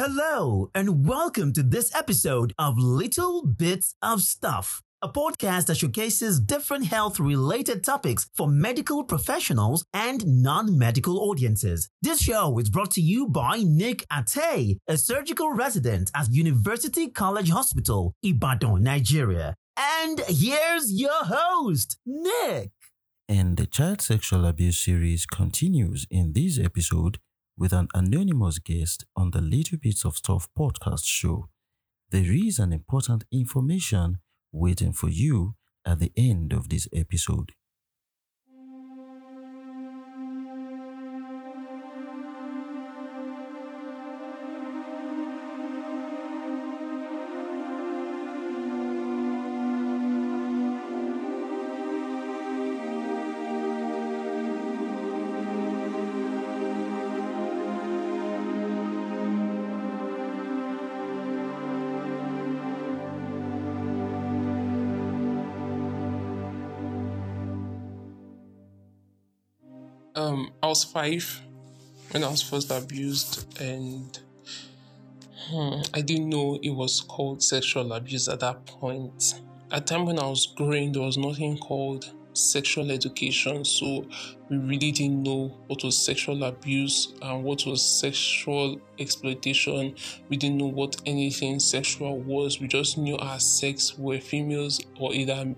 Hello, and welcome to this episode of Little Bits of Stuff, a podcast that showcases different health related topics for medical professionals and non medical audiences. This show is brought to you by Nick Ate, a surgical resident at University College Hospital, Ibadan, Nigeria. And here's your host, Nick. And the child sexual abuse series continues in this episode with an anonymous guest on the Little Bits of Stuff podcast show. There is an important information waiting for you at the end of this episode. Um, I was five when I was first abused, and hmm, I didn't know it was called sexual abuse at that point. At the time when I was growing, there was nothing called sexual education, so we really didn't know what was sexual abuse and what was sexual exploitation. We didn't know what anything sexual was. We just knew our sex were females or either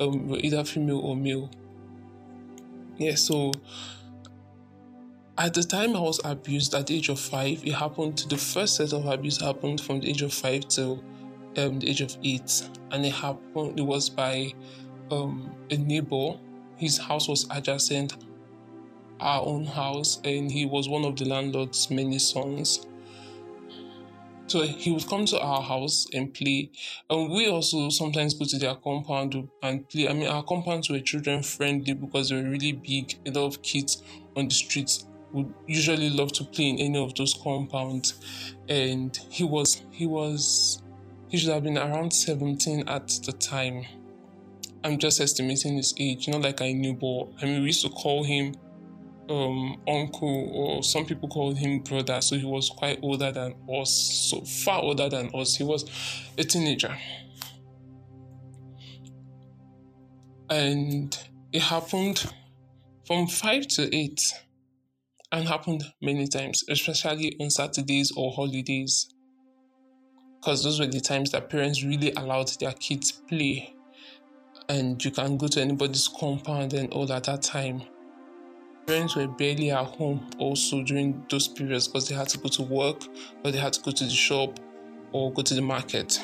um, either female or male. Yeah, so at the time I was abused at the age of five, it happened. The first set of abuse happened from the age of five till um, the age of eight, and it happened. It was by um, a neighbor. His house was adjacent our own house, and he was one of the landlord's many sons. So he would come to our house and play, and we also sometimes go to their compound and play. I mean, our compounds were children friendly because they were really big. A lot of kids on the streets would usually love to play in any of those compounds. And he was he was he should have been around 17 at the time. I'm just estimating his age not like i knew but i mean we used to call him um, uncle or some people called him brother. So he was quite older than us so far older than us. He was a teenager. And it happened from five to eight and happened many times, especially on Saturdays or holidays. Because those were the times that parents really allowed their kids play. And you can go to anybody's compound and all at that time. Parents were barely at home also during those periods because they had to go to work or they had to go to the shop or go to the market.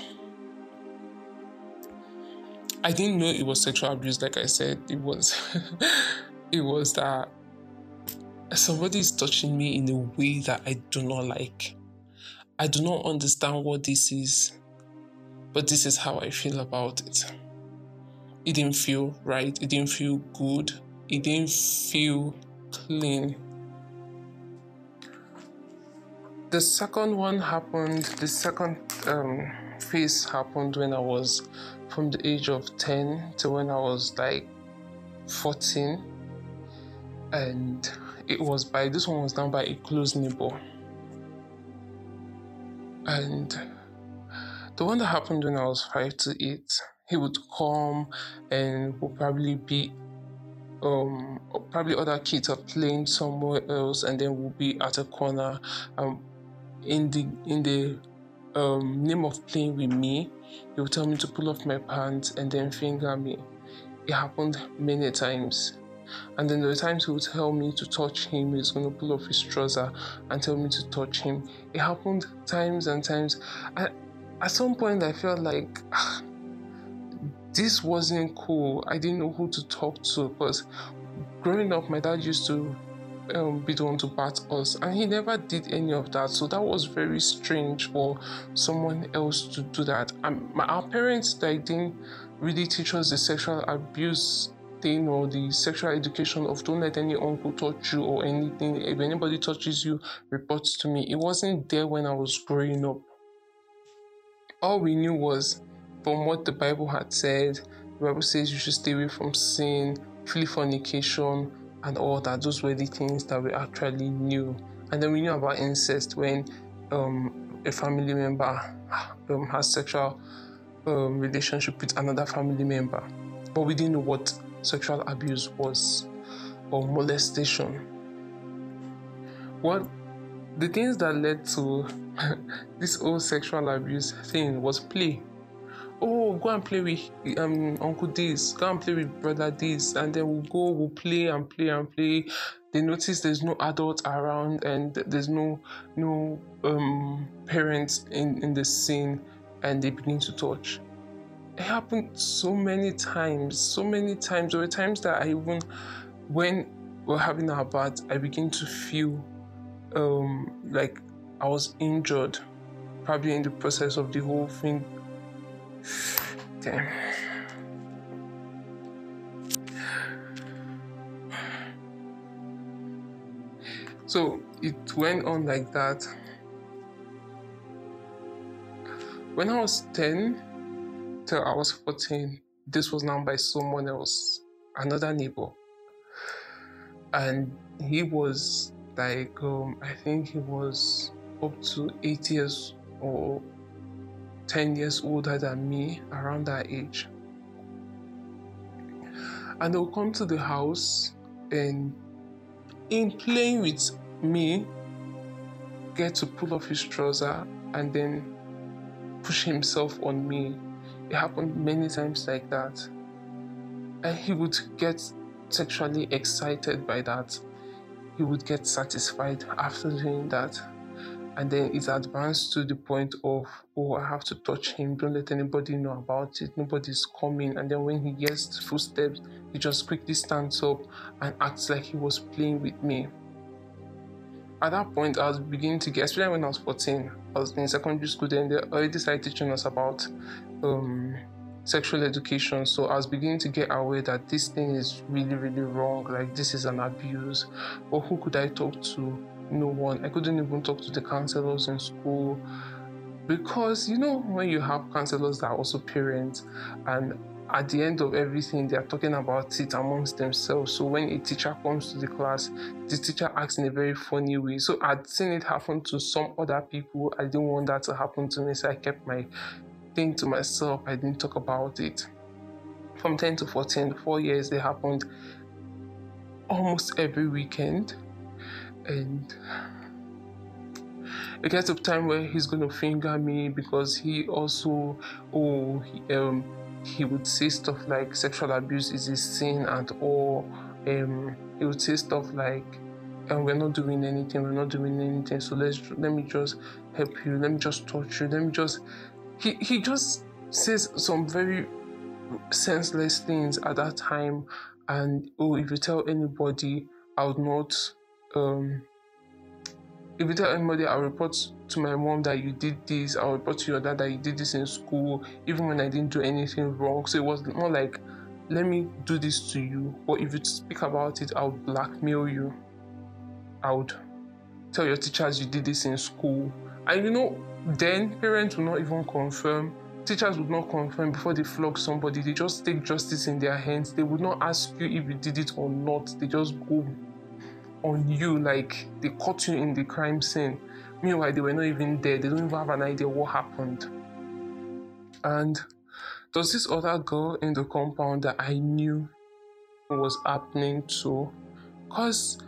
I didn't know it was sexual abuse, like I said. It was it was that somebody is touching me in a way that I do not like. I do not understand what this is, but this is how I feel about it. It didn't feel right, it didn't feel good, it didn't feel clean. The second one happened, the second um, phase happened when I was from the age of 10 to when I was like 14. And it was by this one was done by a close neighbor. And the one that happened when I was five to eight, he would come and would probably be um probably other kids are playing somewhere else and then we'll be at a corner um in the in the um, name of playing with me. He would tell me to pull off my pants and then finger me. It happened many times and then there were times he would tell me to touch him, he's to pull off his trouser and tell me to touch him. It happened times and times. I, at some point, I felt like ah, this wasn't cool. I didn't know who to talk to because growing up, my dad used to um, be the one to bat us, and he never did any of that. So that was very strange for someone else to do that. And my, our parents, they didn't really teach us the sexual abuse thing or the sexual education of don't let any uncle touch you or anything. If anybody touches you, report to me. It wasn't there when I was growing up. All we knew was from what the Bible had said, the Bible says you should stay away from sin, flee fornication, and all that. Those were the things that we actually knew. And then we knew about incest when um, a family member um, has sexual um, relationship with another family member, but we didn't know what sexual abuse was or molestation. What the things that led to this whole sexual abuse thing was play. Oh, go and play with um, Uncle this, go and play with brother this, and then we'll go, we'll play and play and play. They notice there's no adult around and there's no no um, parents in, in the scene, and they begin to touch. It happened so many times, so many times. There were times that I even, when we're having our bath, I begin to feel um, like I was injured, probably in the process of the whole thing. Damn. So it went on like that. When I was 10 I was 14, this was now by someone else, another neighbor. And he was like um, I think he was up to eight years or 10 years older than me, around that age. And they'll come to the house and, in playing with me, get to pull off his trouser and then push himself on me. It happened many times like that. And he would get sexually excited by that he would get satisfied after doing that. And then it advanced to the point of, oh, I have to touch him. Don't let anybody know about it. Nobody's coming. And then when he hears footsteps, he just quickly stands up and acts like he was playing with me. At that point, I was beginning to get, especially when I was 14, I was in secondary school, then they already started teaching us about um, sexual education. So I was beginning to get aware that this thing is really, really wrong. Like this is an abuse. But who could I talk to? No one. I couldn't even talk to the counselors in school. Because you know, when you have counselors that are also parents and at the end of everything, they are talking about it amongst themselves. So when a teacher comes to the class, the teacher acts in a very funny way. So I'd seen it happen to some other people. I didn't want that to happen to me, so I kept my thing to myself, I didn't talk about it. From 10 to 14, four years, they happened almost every weekend. And it gets to a time where he's going to finger me because he also, oh, he, um, he would say stuff like sexual abuse is a sin and all. Um, he would say stuff like, and we're not doing anything, we're not doing anything. So let's let me just help you, let me just touch you, let me just he he just says some very senseless things at that time and oh if you tell anybody i would not um if you tell anybody i'll report to my mom that you did this i'll report to your dad that you did this in school even when i didn't do anything wrong. So it was more like let me do this to you. Or if you speak about it i'll blackmail you. I would tell your teachers you did this in school. And you know then parents will not even confirm. Teachers would not confirm before they flog somebody. They just take justice in their hands. They would not ask you if you did it or not. They just go on you like they caught you in the crime scene meanwhile they were not even there. They don't even have an idea what happened. And there's this other girl in the compound that i knew was happening to? Because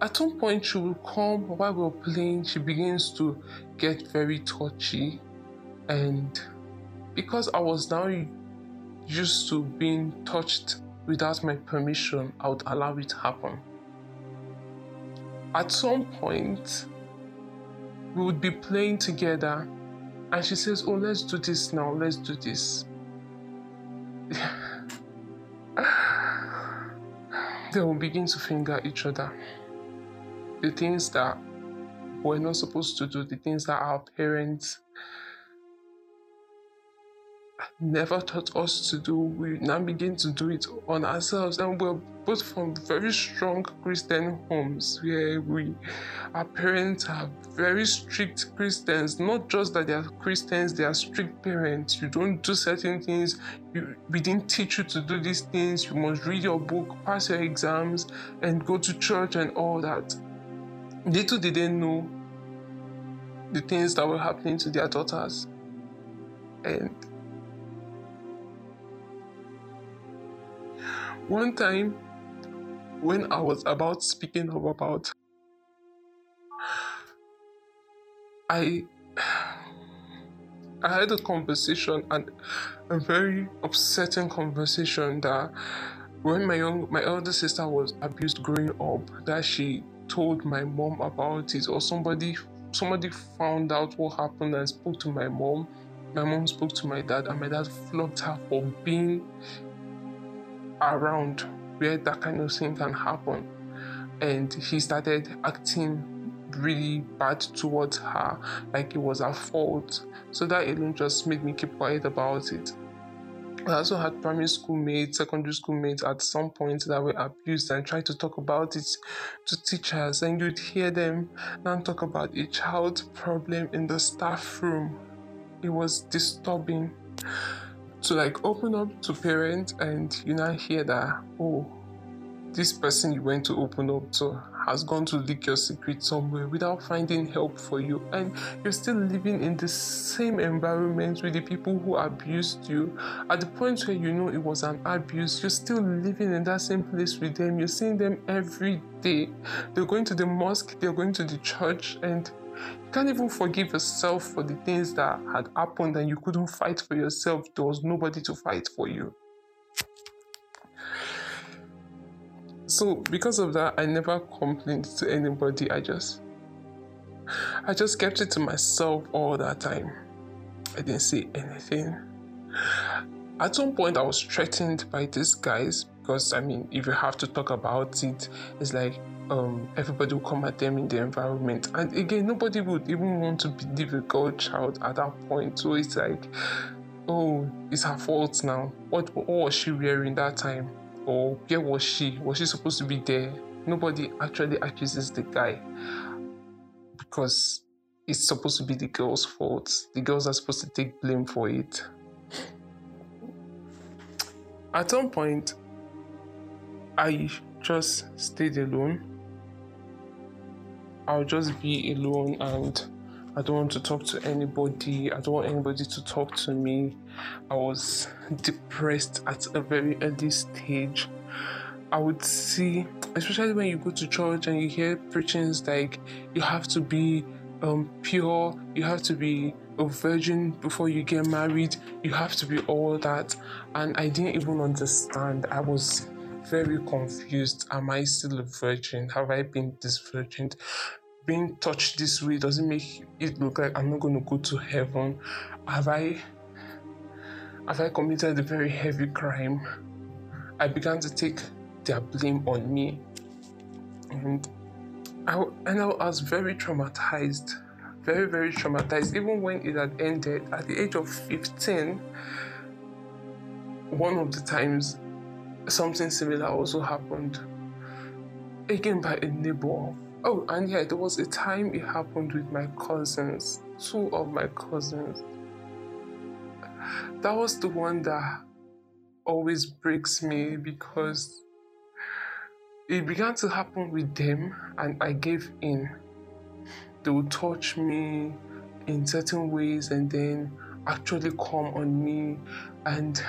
at some point she will come while we're playing she begins to get very touchy. And because i was now used to being touched without my permission i would allow it to happen. At some point we would be playing together. And she says oh let's do this now. Let's do this. Then we begin to finger each other. The things that we're not supposed to do, the things that our parents never taught us to do, we now begin to do it on ourselves. And we're both from very strong Christian homes where we, our parents are very strict Christians. Not just that they are Christians, they are strict parents. You don't do certain things. You, we didn't teach you to do these things. You must read your book, pass your exams, and go to church and all that. Little did they know the things that were happening to their daughters. And one time, when I was about speaking up about, I I had a conversation and a very upsetting conversation that when my young my elder sister was abused growing up, that she told my mom about it or somebody somebody found out what happened and spoke to my mom. My mom spoke to my dad and my dad flogged her for being around where that kind of thing can happen. And he started acting really bad towards her, like it was her fault. So that alone just made me keep quiet about it. I also had primary school mates, secondary school mates at some point that were abused and tried to talk about it to teachers, and you'd hear them now talk about a child problem in the staff room. It was disturbing to like open up to parents and you now hear that, oh, this person you went to open up to has gone to leak your secret somewhere without finding help for you, and you're still living in the same environment with the people who abused you. At the point where you know it was an abuse, you're still living in that same place with them. You're seeing them every day. They're going to the mosque, they're going to the church, and can't even forgive yourself for the things that had happened and you couldn't fight for yourself. There was nobody to fight for you. So because of that, I never complained to anybody. I just I just kept it to myself all that time. I didn't say anything. At some point I was threatened by these guys because I mean if you have to talk about it, it's like um, everybody will come at them in the environment. And again, nobody would even want to believe a girl child at that point. So it's like, oh, it's her fault now. What, what was she wearing that time? or where was she? Was she supposed to be there? Nobody actually accuses the guy because it's supposed to be the girl's fault. The girls are supposed to take blame for it. At some point, I just stayed alone. I'll just be alone and I don't want to talk to anybody. I don't want anybody to talk to me. I was depressed at a very early stage. I would see, especially when you go to church and you hear preachings like you have to be um, pure, you have to be a virgin before you get married, you have to be all that. And I didn't even understand. I was very confused. Am I still a virgin? Have I been this virgin? Being touched this way doesn't make it look like I'm not going to go to heaven. Have I have I committed a very heavy crime, I began to take their blame on me. And I, and I was very traumatized, very, very traumatized. Even when it had ended at the age of 15, one of the times something similar also happened. Again, by a neighbor. Oh, and yeah, there was a time it happened with my cousins, two of my cousins that was the one that always breaks me because it began to happen with them and I gave in. They would touch me in certain ways and then actually come on me and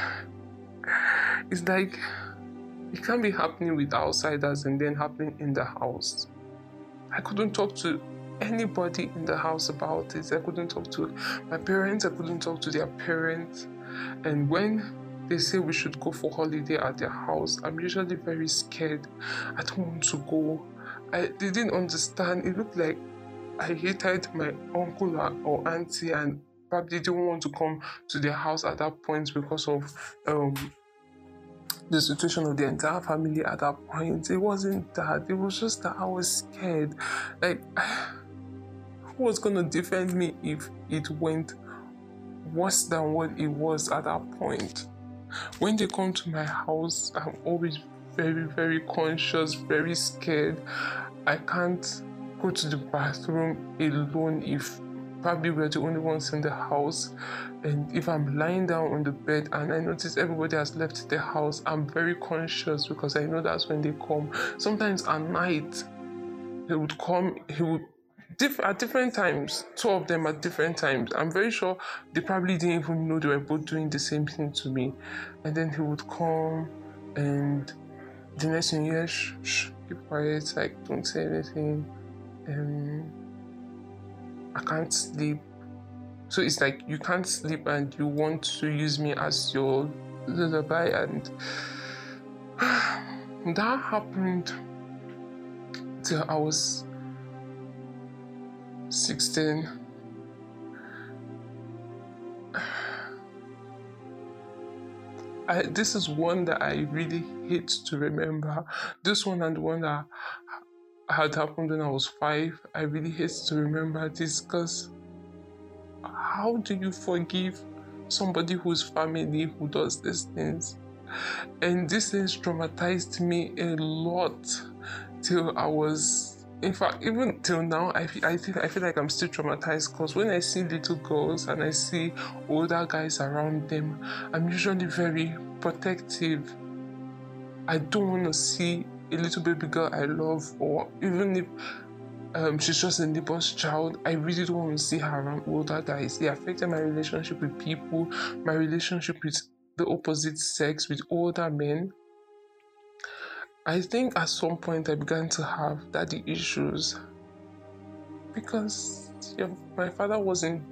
it's like it can be happening with outsiders and then happening in the house. I couldn't talk to anybody in the house about it. I couldn't talk to my parents, I couldn't talk to their parents. And when they say we should go for holiday at their house, I'm usually very scared. I don't want to go. I didn't understand. It looked like I hated my uncle or auntie and probably didn't want to come to their house at that point because of um, the situation of the entire family at that point. It wasn't that. It was just that I was scared. Like, who was going to defend me if it went worse than what it was at that point. When they come to my house, I'm always very, very conscious, very scared. I can't go to the bathroom alone if probably we're the only ones in the house. And if I'm lying down on the bed and I notice everybody has left the house, I'm very conscious because I know that's when they come. Sometimes at night, he would come, he would diff- at different times, two of them at different times. I'm very sure they probably didn't even know they were both doing the same thing to me. And then he would come and the next thing, yeah, shh, shh, keep quiet, like don't say anything. Um, I can't sleep. So it's like you can't sleep and you want to use me as your lullaby, and that happened till I was 16. I, this is one that I really hate to remember. This one and the one that had happened when I was five, I really hate to remember this because how do you forgive somebody whose family who does these things? And these things traumatized me a lot till I was in fact, even till now, I feel, I think I feel like I'm still traumatized because when I see little girls and I see older guys around them, I'm usually very protective. I don't want to see a little baby girl I love, or even if um, she's just a neighbor's child, I really don't want to see her around older guys. It affected my relationship with people, my relationship with the opposite sex, with older men. I think at some point I began to have daddy issues because yeah, my father wasn't.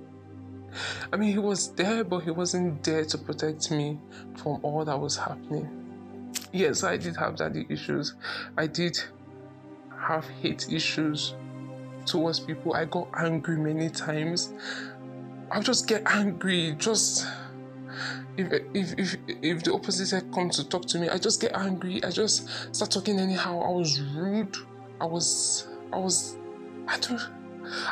I mean, he was there, but he wasn't there to protect me from all that was happening. Yes, I did have daddy issues. I did have hate issues towards people. I got angry many times. I'll just get angry, just if if if if the opposite sex comes to talk to me, I just get angry. I just start talking anyhow. I was rude. I was I was I don't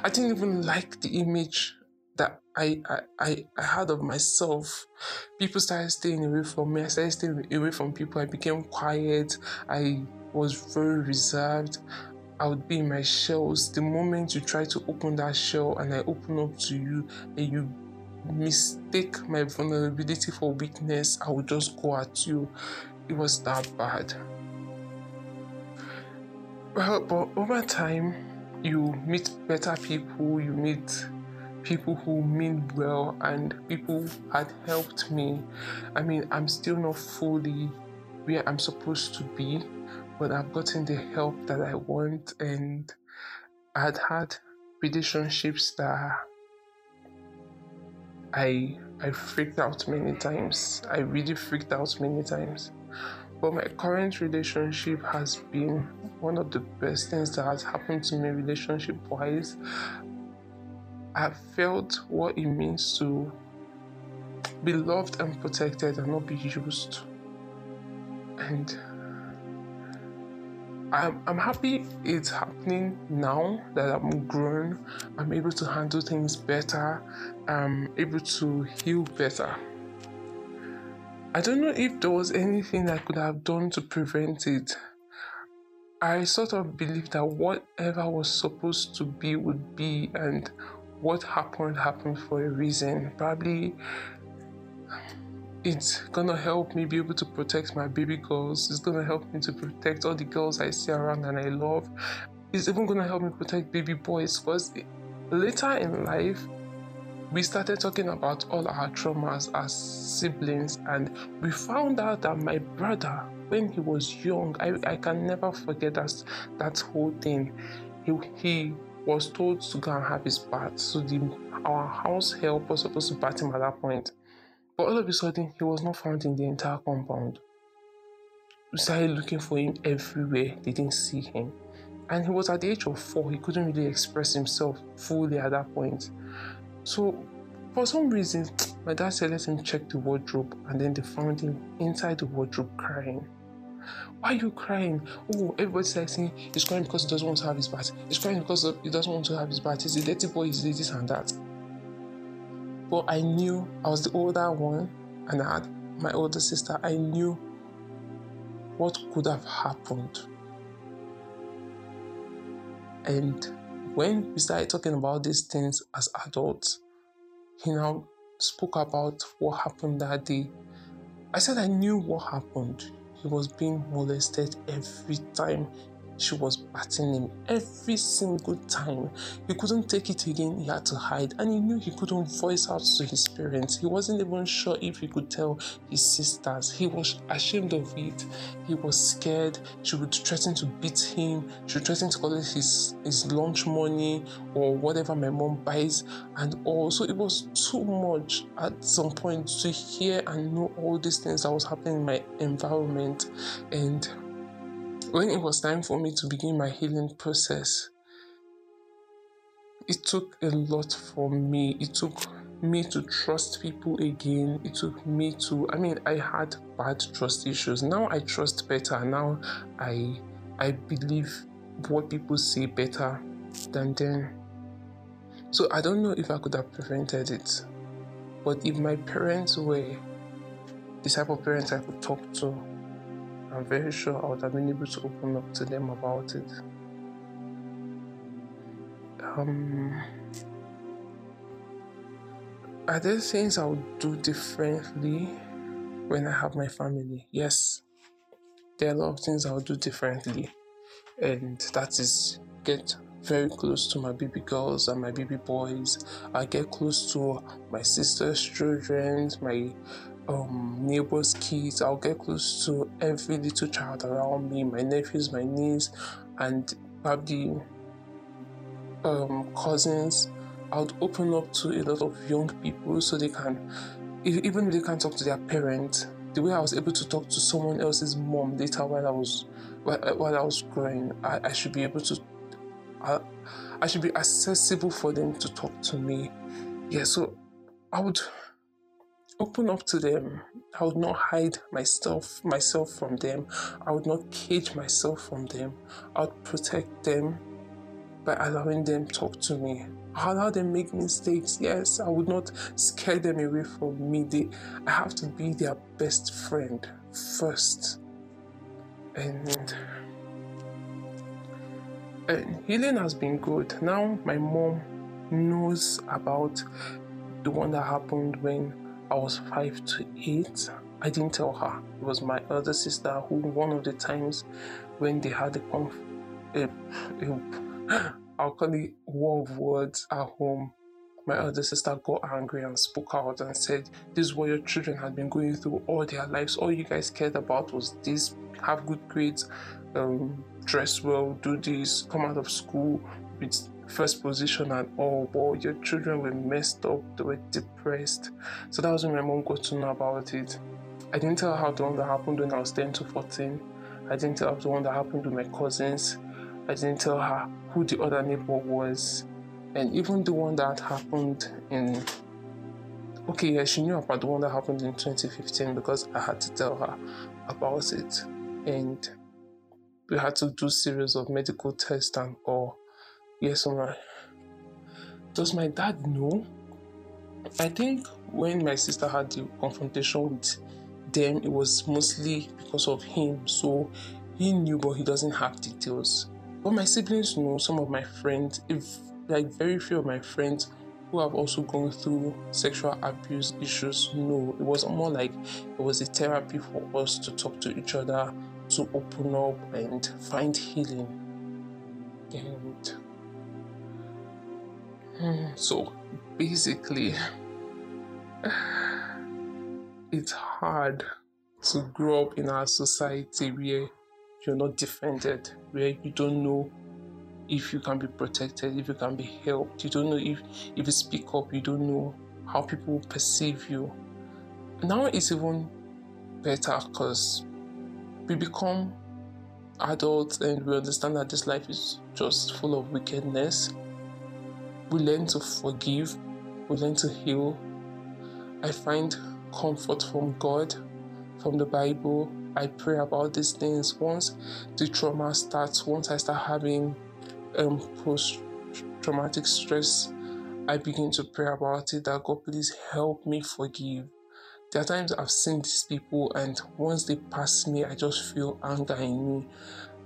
I didn't even like the image that I, I, I had of myself. People started staying away from me. I started staying away from people. I became quiet. I was very reserved. I would be in my shells. The moment you try to open that shell and I open up to you and you mistake my vulnerability for weakness, I would just go at you. It was that bad. Well, but over time, you meet better people, you meet people who mean well, and people had helped me. I mean, I'm still not fully where I'm supposed to be, but I've gotten the help that I want, and I had had relationships that I I freaked out many times. I really freaked out many times. But my current relationship has been one of the best things that has happened to me relationship wise. I've felt what it means to be loved and protected and not be used. And I'm, I'm happy it's happening now that I'm grown. I'm able to handle things better. I'm able to heal better. I don't know if there was anything I could have done to prevent it. I sort of believe that whatever was supposed to be would be, and what happened happened for a reason. Probably it's gonna help me be able to protect my baby girls. It's gonna help me to protect all the girls I see around and I love. It's even gonna help me protect baby boys because later in life, we started talking about all our traumas as siblings, and we found out that my brother, when he was young, I, I can never forget that, that whole thing. He, he was told to go and have his bath, so the, our house help was supposed to bat him at that point. But all of a sudden, he was not found in the entire compound. We started looking for him everywhere, they didn't see him. And he was at the age of four, he couldn't really express himself fully at that point. So, for some reason, my dad said, Let him check the wardrobe, and then they found him inside the wardrobe crying. Why are you crying? Oh, everybody's like saying eh, he's crying because he doesn't want to have his bath. He's crying because he doesn't want to have his bath. He's a dirty boy, he's this and that. But I knew I was the older one and I had my older sister. I knew what could have happened. And when we started talking about these things as adults, he now spoke about what happened that day. I said I knew what happened. He was being molested every time she was batting him every single time. He couldn't take it again, he had to hide, and he knew he couldn't voice out to his parents. He wasn't even sure if he could tell his sisters. He was ashamed of it. He was scared. She would threaten to beat him, she would threaten to collect his, his lunch money or whatever my mom buys, and also it was too much at some point to hear and know all these things that was happening in my environment. And when it was time for me to begin my healing process, it took a lot for me. It took me to trust people again. It took me to I mean I had bad trust issues. Now I trust better. Now I I believe what people say better than then. So I don't know if I could have prevented it. But if my parents were the type of parents I could talk to, I'm very sure I would have been able to open up to them about it. Um, are there things I would do differently when I have my family? Yes, there are a lot of things I would do differently, and that is get very close to my baby girls and my baby boys. I get close to my sister's children, my um, neighbors' kids. I'll get close to every little child around me, my nephews, my niece, and probably um, cousins. I would open up to a lot of young people so they can, even if they can't talk to their parents, the way I was able to talk to someone else's mom later while I was while, while I was growing, I, I should be able to I, I should be accessible for them to talk to me. Yeah, so I would open up to them. I would not hide myself myself from them. I would not cage myself from them. I would protect them by allowing them talk to me. I allow them make mistakes. Yes, I would not scare them away from me. They, I have to be their best friend first. And and healing has been good. Now my mom knows about the one that happened when I was five to eight. I didn't tell her. It was my other sister who, one of the times when they had a conf, a, a, I'll call it war of words at home, my other sister got angry and spoke out and said, This is what your children had been going through all their lives. All you guys cared about was this have good grades, um, dress well, do this, come out of school with first position and oh, all, but your children were messed up, they were depressed. So that was when my mom got to know about it. I didn't tell her how the one that happened when I was 10 to 14. I didn't tell her the one that happened with my cousins. I didn't tell her who the other neighbor was. And even the one that happened in okay, yeah, she knew about the one that happened in 2015 because I had to tell her about it. And we had to do series of medical tests and all. Yes, or no. Does my dad know? I think when my sister had the confrontation with them, it was mostly because of him. So he knew, but he doesn't have details. But my siblings know. Some of my friends, if like very few of my friends who have also gone through sexual abuse issues know. It was more like it was a therapy for us to talk to each other, to open up and find healing. And so basically, it's hard to grow up in our society where you're not defended, where you don't know if you can be protected, if you can be helped. You don't know if if you speak up, you don't know how people perceive you. Now it's even better because we become adults and we understand that this life is just full of wickedness. We learn to forgive, we learn to heal. I find comfort from God, from the Bible. I pray about these things. Once the trauma starts, once I start having um, post traumatic stress, I begin to pray about it that God please help me forgive. There are times I've seen these people, and once they pass me, I just feel anger in me.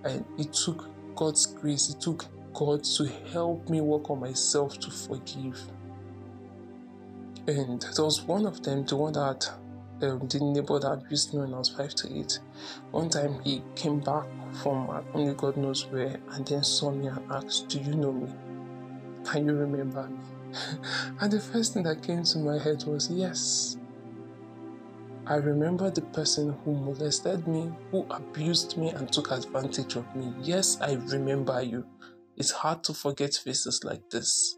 And it took God's grace, it took God to help me work on myself to forgive. And there was one of them, the one that um, the neighbor that abused me when I was five to eight. One time he came back from only God knows where and then saw me and asked, Do you know me? Can you remember me? and the first thing that came to my head was, Yes. I remember the person who molested me, who abused me, and took advantage of me. Yes, I remember you. It's hard to forget faces like this.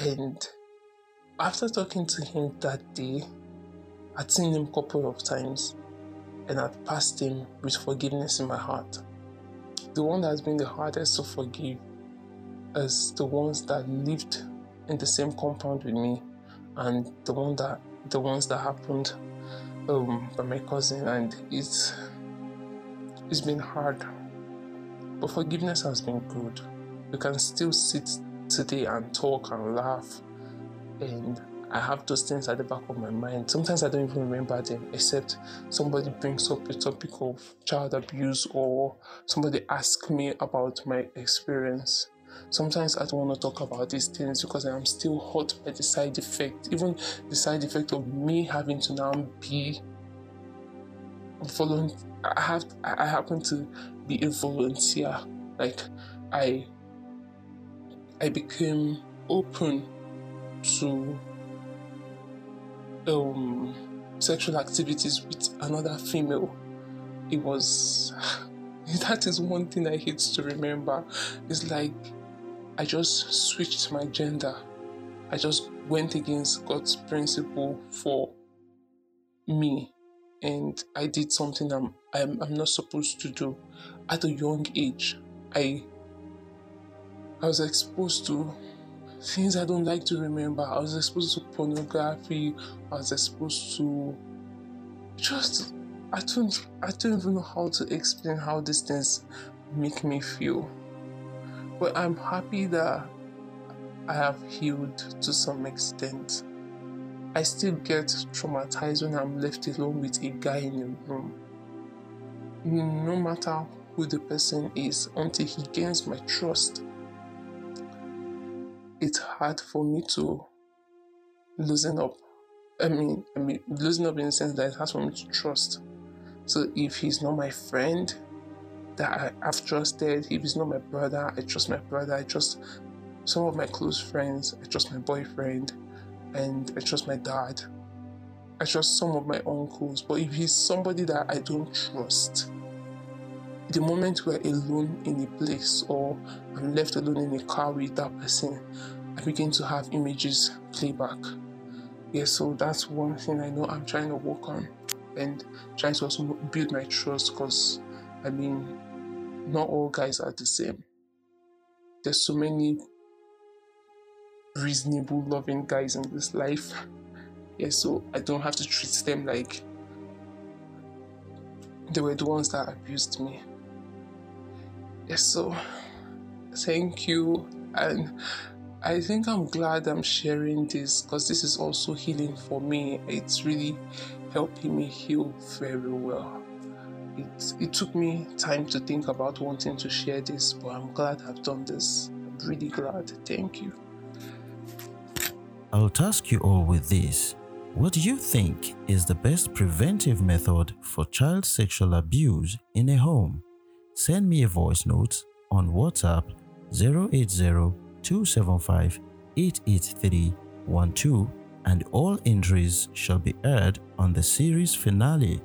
And after talking to him that day, I'd seen him a couple of times and I'd passed him with forgiveness in my heart. The one that's been the hardest to forgive is the ones that lived in the same compound with me and the one that the ones that happened um, by my cousin and it's it's been hard but forgiveness has been good we can still sit today and talk and laugh and I have those things at the back of my mind. Sometimes I don't even remember them, except somebody brings up a topic of child abuse or somebody asks me about my experience. Sometimes I don't want to talk about these things because I am still hurt by the side effect, even the side effect of me having to now be following. I have I happen to be a volunteer. Like I I became open to um, sexual activities with another female. It was that is one thing I hate to remember. It's like I just switched my gender. I just went against God's principle for me, and I did something I'm I'm, I'm not supposed to do. At a young age, I I was exposed to things I don't like to remember. I was exposed to pornography. I was exposed to just I don't I don't even know how to explain how these things make me feel. But I'm happy that I have healed to some extent. I still get traumatized when I'm left alone with a guy in a room. No matter who the person is, until he gains my trust it's hard for me to loosen up. I mean, I mean, loosen up in the sense that it's hard for me to trust. So if he's not my friend that I, have trusted, if he's not my brother, I trust my brother. I trust some of my close friends. I trust my boyfriend, and I trust my dad. I trust some of my uncles. But if he's somebody that I don't trust, the moment we're alone in a place or I'm left alone in a car with that person, I begin to have images play back. Yeah, so that's one thing I know I'm trying to work on and trying to also build my trust because I mean, not all guys are the same. There's so many reasonable, loving guys in this life. Yeah, so I don't have to treat them like they were the ones that abused me. yeah so thank you. And I think I'm glad I'm sharing this because this is also healing for me. It's really helping me heal very well. It, it took me time to think about wanting to share this, but I'm glad I've done this. I'm really glad. Thank you. I'll task you all with this. What do you think is the best preventive method for child sexual abuse in a home? Send me a voice note on WhatsApp 080-275-88312 and all entries shall be aired on the series finale.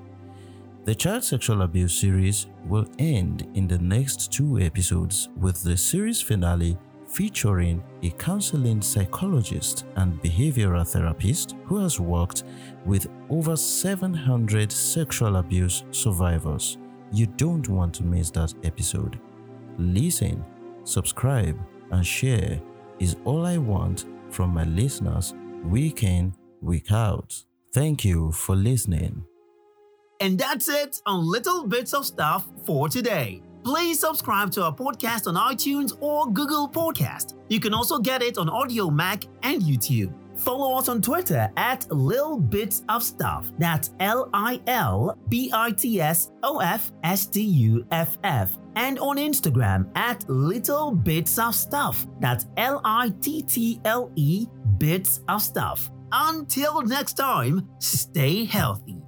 The child sexual abuse series will end in the next two episodes with the series finale featuring a counseling psychologist and behavioral therapist who has worked with over 700 sexual abuse survivors. You don't want to miss that episode. Listen, subscribe, and share is all I want from my listeners week in, week out. Thank you for listening. And that's it on Little Bits of Stuff for today. Please subscribe to our podcast on iTunes or Google Podcast. You can also get it on Audiomack and YouTube. Follow us on Twitter at Lil Bits of Stuff. That's L I L B I T S O F S T U F F. And on Instagram at Little Bits of Stuff. That's L I T T L E Bits of Stuff. Until next time, stay healthy.